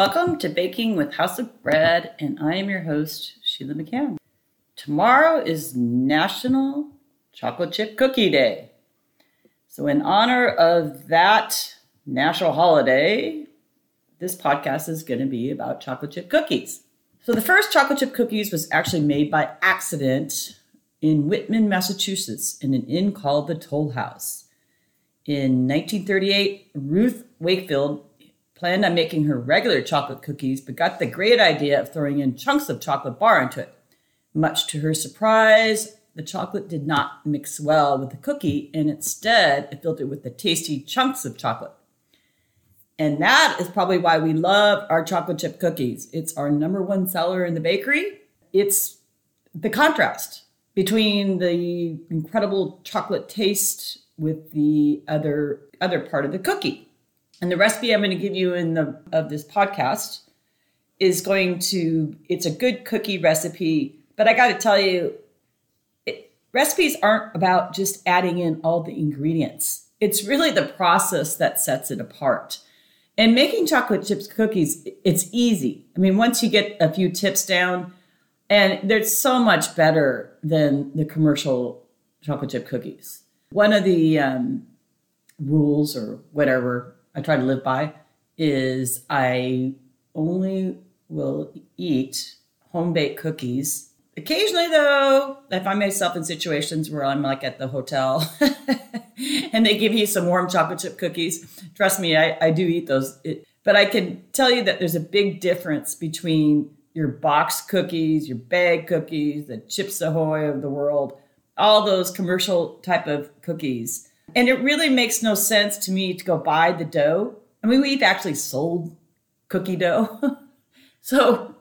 Welcome to Baking with House of Bread, and I am your host, Sheila McCann. Tomorrow is National Chocolate Chip Cookie Day. So, in honor of that national holiday, this podcast is going to be about chocolate chip cookies. So, the first chocolate chip cookies was actually made by accident in Whitman, Massachusetts, in an inn called the Toll House. In 1938, Ruth Wakefield planned on making her regular chocolate cookies, but got the great idea of throwing in chunks of chocolate bar into it. Much to her surprise, the chocolate did not mix well with the cookie, and instead it filled it with the tasty chunks of chocolate. And that is probably why we love our chocolate chip cookies. It's our number one seller in the bakery. It's the contrast between the incredible chocolate taste with the other other part of the cookie. And the recipe I'm going to give you in the of this podcast is going to it's a good cookie recipe, but I got to tell you it, recipes aren't about just adding in all the ingredients. It's really the process that sets it apart. And making chocolate chips cookies, it's easy. I mean, once you get a few tips down, and they're so much better than the commercial chocolate chip cookies. One of the um, rules or whatever I try to live by is I only will eat home baked cookies. Occasionally, though, I find myself in situations where I'm like at the hotel and they give you some warm chocolate chip cookies. Trust me, I, I do eat those. It, but I can tell you that there's a big difference between your box cookies, your bag cookies, the Chips Ahoy of the world, all those commercial type of cookies and it really makes no sense to me to go buy the dough. I mean, we've actually sold cookie dough. so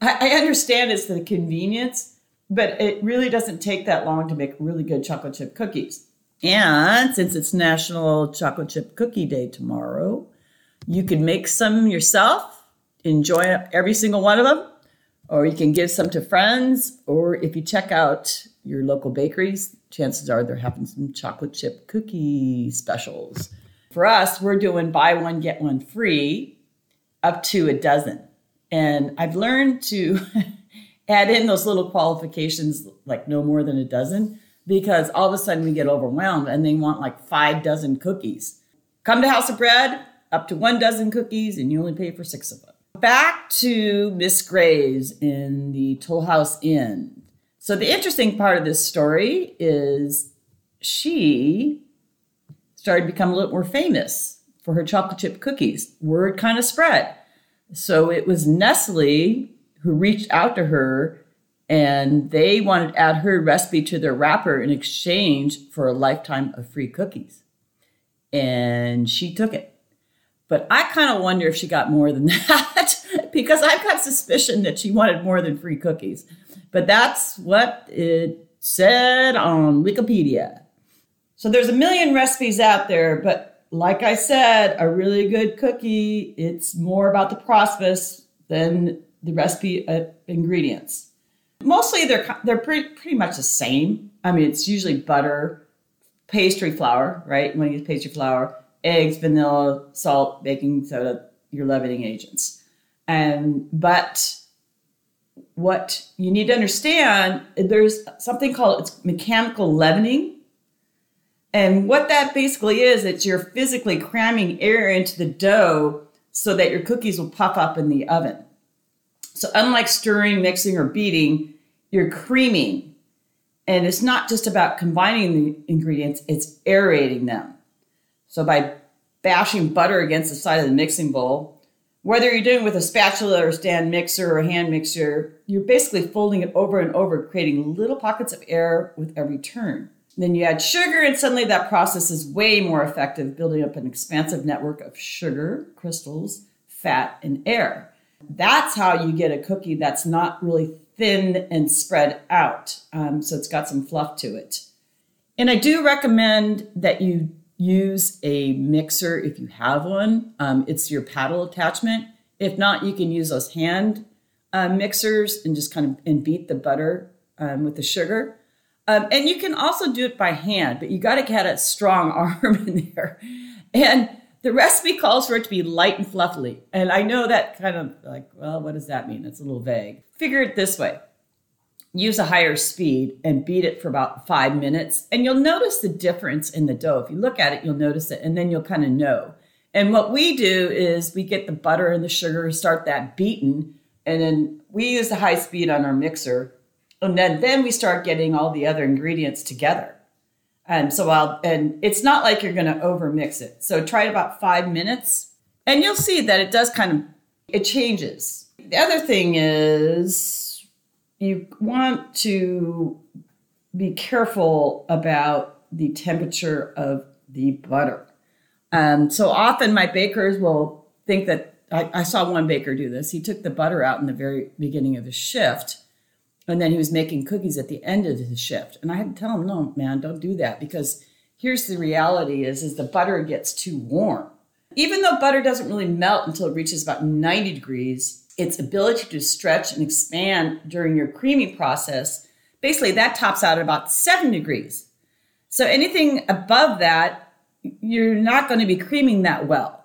I, I understand it's the convenience, but it really doesn't take that long to make really good chocolate chip cookies. And since it's National Chocolate Chip Cookie Day tomorrow, you can make some yourself, enjoy every single one of them, or you can give some to friends, or if you check out your local bakeries, chances are they're having some chocolate chip cookie specials. For us, we're doing buy one, get one free up to a dozen. And I've learned to add in those little qualifications, like no more than a dozen, because all of a sudden we get overwhelmed and they want like five dozen cookies. Come to House of Bread, up to one dozen cookies, and you only pay for six of them. Back to Miss Graves in the Toll House Inn. So the interesting part of this story is she started to become a little more famous for her chocolate chip cookies. Word kind of spread. So it was Nestle who reached out to her and they wanted to add her recipe to their wrapper in exchange for a lifetime of free cookies. And she took it. But I kind of wonder if she got more than that because I've got suspicion that she wanted more than free cookies. But that's what it said on Wikipedia. So there's a million recipes out there, but like I said, a really good cookie, it's more about the process than the recipe uh, ingredients. Mostly they're they're pretty pretty much the same. I mean, it's usually butter, pastry flour, right? When you use pastry flour, eggs, vanilla, salt, baking soda, your leavening agents. And but what you need to understand there's something called it's mechanical leavening. And what that basically is it's you're physically cramming air into the dough so that your cookies will puff up in the oven. So unlike stirring mixing or beating you're creaming. And it's not just about combining the ingredients it's aerating them. So by bashing butter against the side of the mixing bowl whether you're doing it with a spatula or stand mixer or hand mixer, you're basically folding it over and over, creating little pockets of air with every turn. Then you add sugar, and suddenly that process is way more effective, building up an expansive network of sugar, crystals, fat, and air. That's how you get a cookie that's not really thin and spread out. Um, so it's got some fluff to it. And I do recommend that you use a mixer if you have one. Um, it's your paddle attachment. If not, you can use those hand uh, mixers and just kind of and beat the butter um, with the sugar. Um, and you can also do it by hand, but you got to get a strong arm in there. And The recipe calls for it to be light and fluffy. And I know that kind of like, well, what does that mean? It's a little vague. Figure it this way use a higher speed and beat it for about five minutes. And you'll notice the difference in the dough. If you look at it, you'll notice it, and then you'll kind of know. And what we do is we get the butter and the sugar, start that beaten, and then we use the high speed on our mixer. And then, then we start getting all the other ingredients together. And so I'll, and it's not like you're going to over mix it. So try it about five minutes and you'll see that it does kind of, it changes. The other thing is you want to be careful about the temperature of the butter. Um, so often my bakers will think that I, I, saw one baker do this. He took the butter out in the very beginning of his shift, and then he was making cookies at the end of his shift. And I had to tell him, no, man, don't do that because here's the reality: is is the butter gets too warm. Even though butter doesn't really melt until it reaches about 90 degrees, its ability to stretch and expand during your creaming process, basically that tops out at about seven degrees. So anything above that, you're not going to be creaming that well.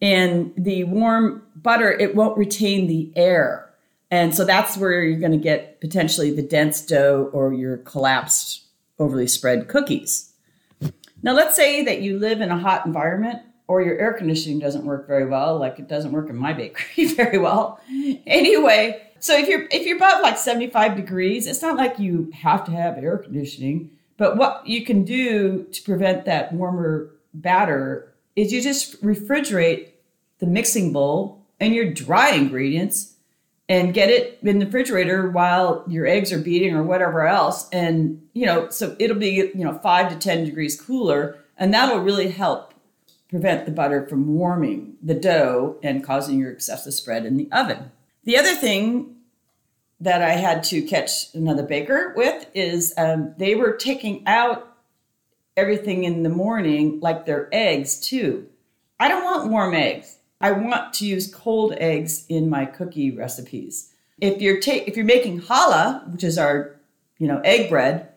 And the warm butter, it won't retain the air. And so that's where you're going to get potentially the dense dough or your collapsed, overly spread cookies. Now, let's say that you live in a hot environment or your air conditioning doesn't work very well, like it doesn't work in my bakery very well. Anyway, so if you're if you're above like 75 degrees, it's not like you have to have air conditioning, but what you can do to prevent that warmer batter is you just refrigerate the mixing bowl and your dry ingredients and get it in the refrigerator while your eggs are beating or whatever else and you know so it'll be you know 5 to 10 degrees cooler and that'll really help prevent the butter from warming the dough and causing your excessive spread in the oven. The other thing that I had to catch another baker with is um, they were taking out everything in the morning, like their eggs too. I don't want warm eggs. I want to use cold eggs in my cookie recipes. If you're ta- if you're making challah, which is our you know egg bread,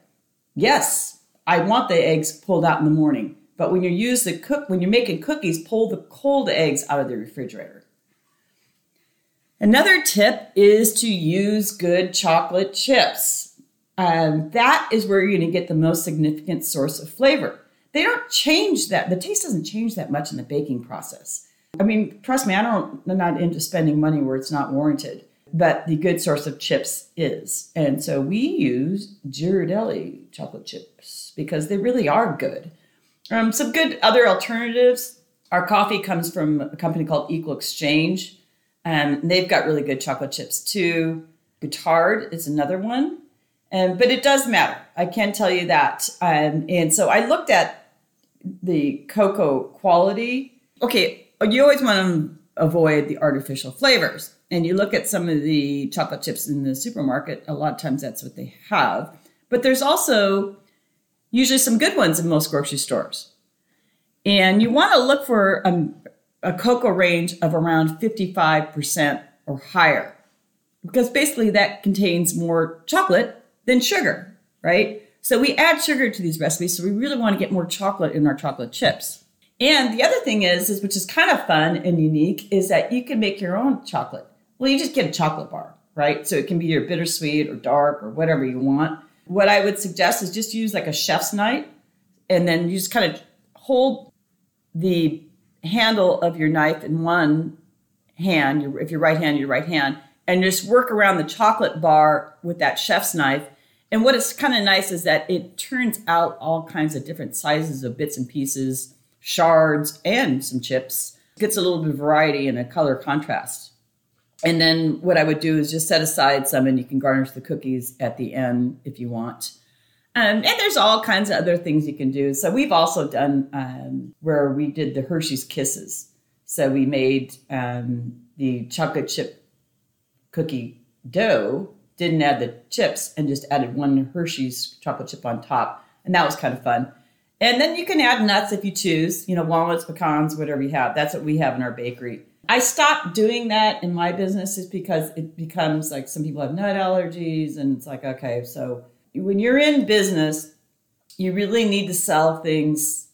yes, I want the eggs pulled out in the morning. But when you use the cook, when you're making cookies, pull the cold eggs out of the refrigerator. Another tip is to use good chocolate chips. Um, that is where you're going to get the most significant source of flavor. They don't change that. The taste doesn't change that much in the baking process. I mean, trust me, I don't. I'm not into spending money where it's not warranted. But the good source of chips is, and so we use Ghirardelli chocolate chips because they really are good. Um, some good other alternatives. Our coffee comes from a company called Equal Exchange. and they've got really good chocolate chips too. Guittard is another one. Um, but it does matter. I can tell you that. Um, and so I looked at the cocoa quality. Okay, you always want to avoid the artificial flavors. And you look at some of the chocolate chips in the supermarket, a lot of times that's what they have. But there's also usually some good ones in most grocery stores. And you want to look for a, a cocoa range of around 55% or higher, because basically that contains more chocolate than sugar, right? So we add sugar to these recipes, so we really want to get more chocolate in our chocolate chips. And the other thing is, is which is kind of fun and unique, is that you can make your own chocolate. Well, you just get a chocolate bar, right? So it can be your bittersweet or dark or whatever you want what I would suggest is just use like a chef's knife and then you just kind of hold the handle of your knife in one hand, if you're right hand, your right hand, and just work around the chocolate bar with that chef's knife. And what is kind of nice is that it turns out all kinds of different sizes of bits and pieces, shards, and some chips. Gets a little bit of variety and a color contrast. And then what I would do is just set aside some and you can garnish the cookies at the end if you want. Um, and there's all kinds of other things you can do. So we've also done um, where we did the Hershey's Kisses. So we made um, the chocolate chip cookie dough, didn't add the chips, and just added one Hershey's chocolate chip on top. And that was kind of fun. And then you can add nuts if you choose, you know, walnuts, pecans, whatever you have. That's what we have in our bakery. I stopped doing that in my business is because it becomes like some people have nut allergies, and it's like, okay, so when you're in business, you really need to sell things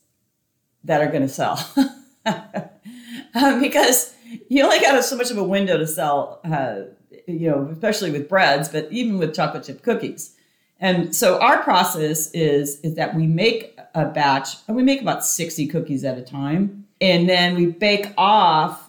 that are going to sell. um, because you only got so much of a window to sell, uh, you know, especially with breads, but even with chocolate chip cookies. And so our process is is that we make a batch, and we make about sixty cookies at a time, and then we bake off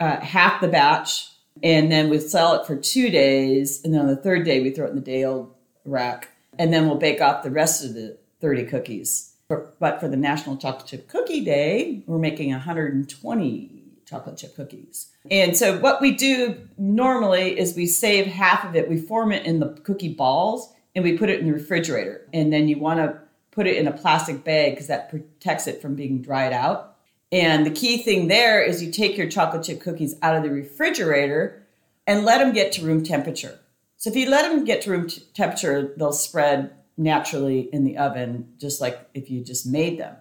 uh, half the batch, and then we sell it for two days, and then on the third day we throw it in the day old rack, and then we'll bake off the rest of the thirty cookies. But for the National Chocolate Chip Cookie Day, we're making 120 chocolate chip cookies. And so what we do normally is we save half of it, we form it in the cookie balls, and we put it in the refrigerator. And then you want to put it in a plastic bag because that protects it from being dried out. And the key thing there is you take your chocolate chip cookies out of the refrigerator and let them get to room temperature. So if you let them get to room t- temperature, they'll spread naturally in the oven, just like if you just made them.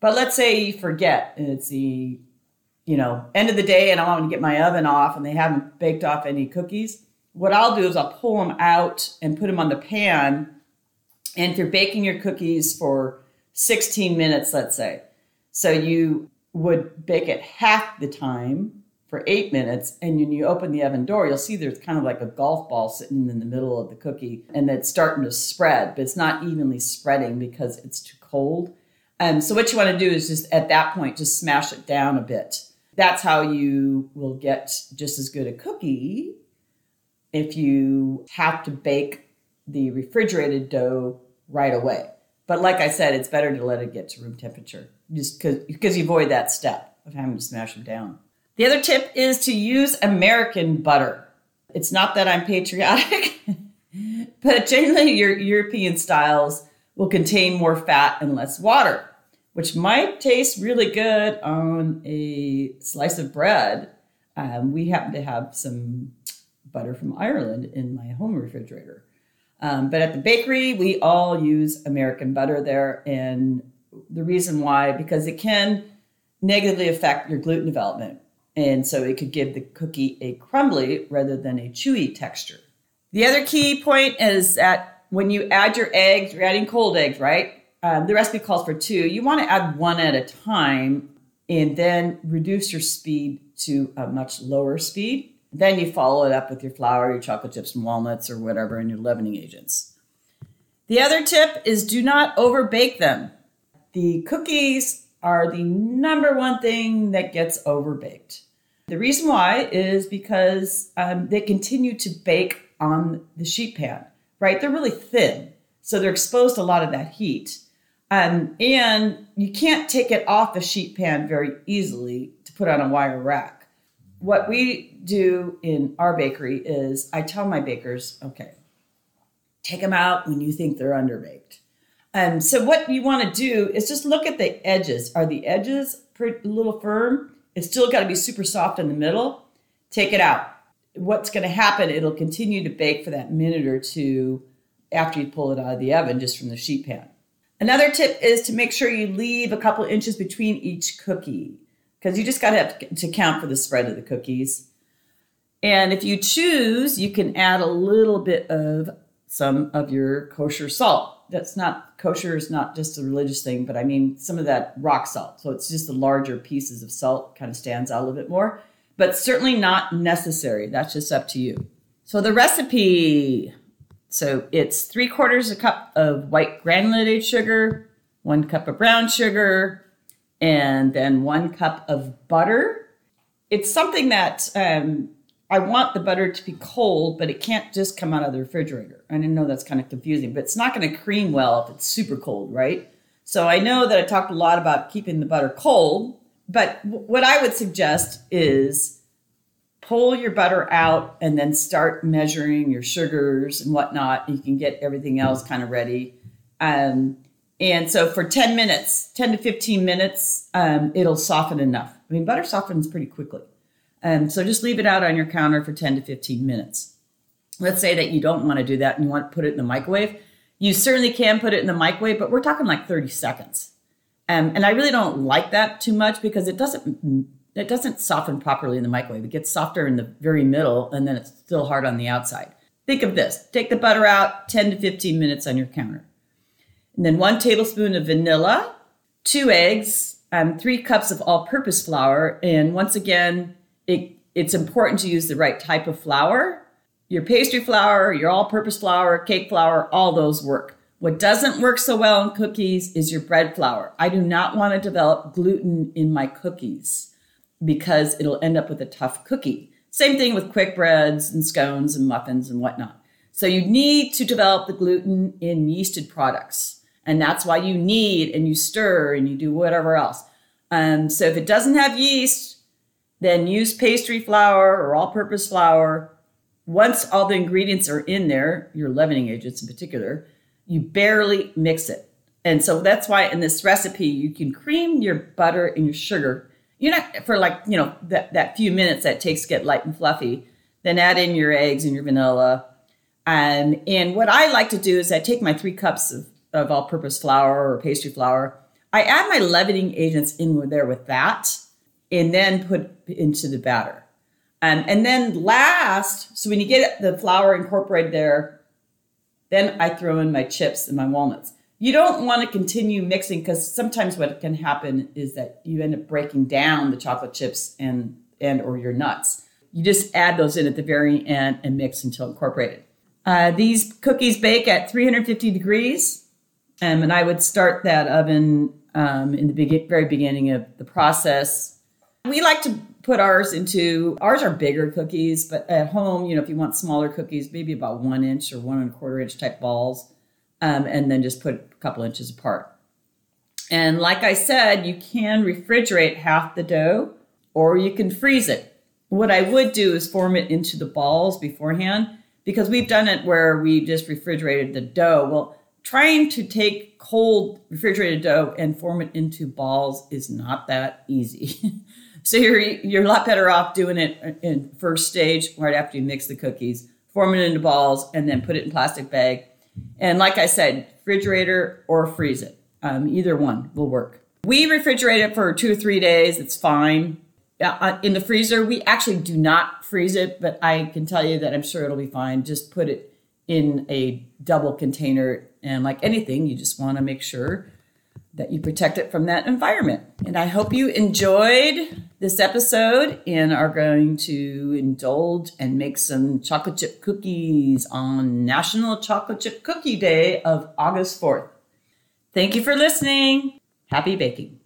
But let's say you forget and it's the, you know, end of the day and I want to get my oven off and they haven't baked off any cookies. What I'll do is I'll pull them out and put them on the pan. And if you're baking your cookies for 16 minutes, let's say, so you would bake it half the time for eight minutes. And when you open the oven door, you'll see there's kind of like a golf ball sitting in the middle of the cookie and it's starting to spread, but it's not evenly spreading because it's too cold. And so what you want to do is just at that point, just smash it down a bit. That's how you will get just as good a cookie if you have to bake the refrigerated dough right away. But like I said, it's better to let it get to room temperature just because you avoid that step of having to smash them down. The other tip is to use American butter. It's not that I'm patriotic, but generally your European styles will contain more fat and less water, which might taste really good on a slice of bread. Um, we happen to have some butter from Ireland in my home refrigerator. Um, but at the bakery, we all use American butter there. And the reason why, because it can negatively affect your gluten development. And so it could give the cookie a crumbly rather than a chewy texture. The other key point is that when you add your eggs, you're adding cold eggs, right? Um, the recipe calls for two. You want to add one at a time and then reduce your speed to a much lower speed. Then you follow it up with your flour, your chocolate chips and walnuts or whatever, and your leavening agents. The other tip is do not over bake them. The cookies are the number one thing that gets overbaked. The reason why is because um, they continue to bake on the sheet pan, right? They're really thin, so they're exposed to a lot of that heat. Um, and you can't take it off the sheet pan very easily to put on a wire rack. What we do in our bakery is I tell my bakers, okay, take them out when you think they're underbaked. Um, so what you want to do is just look at the edges. Are the edges a little firm? It's still got to be super soft in the middle. Take it out. What's going to happen? It'll continue to bake for that minute or two after you pull it out of the oven, just from the sheet pan. Another tip is to make sure you leave a couple inches between each cookie because you just got to have to count for the spread of the cookies. And if you choose, you can add a little bit of some of your kosher salt that's not kosher is not just a religious thing, but I mean some of that rock salt. So it's just the larger pieces of salt kind of stands out a little bit more, but certainly not necessary. That's just up to you. So the recipe. So it's three quarters a cup of white granulated sugar, one cup of brown sugar, and then one cup of butter. It's something that um, I want the butter to be cold, but it can't just come out of the refrigerator. I know that's kind of confusing, but it's not going to cream well if it's super cold, right? So I know that I talked a lot about keeping the butter cold, but w- what I would suggest is pull your butter out and then start measuring your sugars and whatnot. You can get everything else kind of ready. Um, and so for 10 minutes, 10 to 15 minutes, um, it'll soften enough. I mean, butter softens pretty quickly. Um, so just leave it out on your counter for 10 to 15 minutes. Let's say that you don't want to do that and you want to put it in the microwave. You certainly can put it in the microwave, but we're talking like 30 seconds. Um, and I really don't like that too much because it doesn't it doesn't soften properly in the microwave. It gets softer in the very middle and then it's still hard on the outside. Think of this. Take the butter out 10 to 15 minutes on your counter. And then one tablespoon of vanilla, two eggs, um, three cups of all purpose flour. And once again, it, it's important to use the right type of flour. Your pastry flour, your all purpose flour, cake flour, all those work. What doesn't work so well in cookies is your bread flour. I do not want to develop gluten in my cookies because it'll end up with a tough cookie. Same thing with quick breads and scones and muffins and whatnot. So you need to develop the gluten in yeasted products. And that's why you need and you stir and you do whatever else. Um, so if it doesn't have yeast, then use pastry flour or all purpose flour. Once all the ingredients are in there, your leavening agents in particular, you barely mix it. And so that's why in this recipe, you can cream your butter and your sugar. You know, for like, you know, that, that few minutes that takes to get light and fluffy. Then add in your eggs and your vanilla. Um, and what I like to do is I take my three cups of, of all purpose flour or pastry flour. I add my leavening agents in there with that and then put into the batter. Um, and then last, so when you get the flour incorporated there, then I throw in my chips and my walnuts. You don't want to continue mixing because sometimes what can happen is that you end up breaking down the chocolate chips and and or your nuts. You just add those in at the very end and mix until incorporated. Uh, these cookies bake at 350 degrees, um, and I would start that oven um, in the be- very beginning of the process. We like to put ours into ours are bigger cookies, but at home, you know, if you want smaller cookies, maybe about one inch or one and a quarter inch type balls, um, and then just put a couple inches apart. And like I said, you can refrigerate half the dough or you can freeze it. What I would do is form it into the balls beforehand because we've done it where we just refrigerated the dough. Well, trying to take cold refrigerated dough and form it into balls is not that easy. So you're you're a lot better off doing it in first stage right after you mix the cookies, form it into balls, and then put it in plastic bag. And like I said, refrigerator or freeze it. Um, either one will work. We refrigerate it for two or three days. It's fine. Uh, in the freezer, we actually do not freeze it, but I can tell you that I'm sure it'll be fine. Just put it in a double container. And like anything, you just want to make sure that you protect it from that environment. And I hope you enjoyed this episode and are going to indulge and make some chocolate chip cookies on National Chocolate Chip Cookie Day of August 4th. Thank you for listening. Happy baking.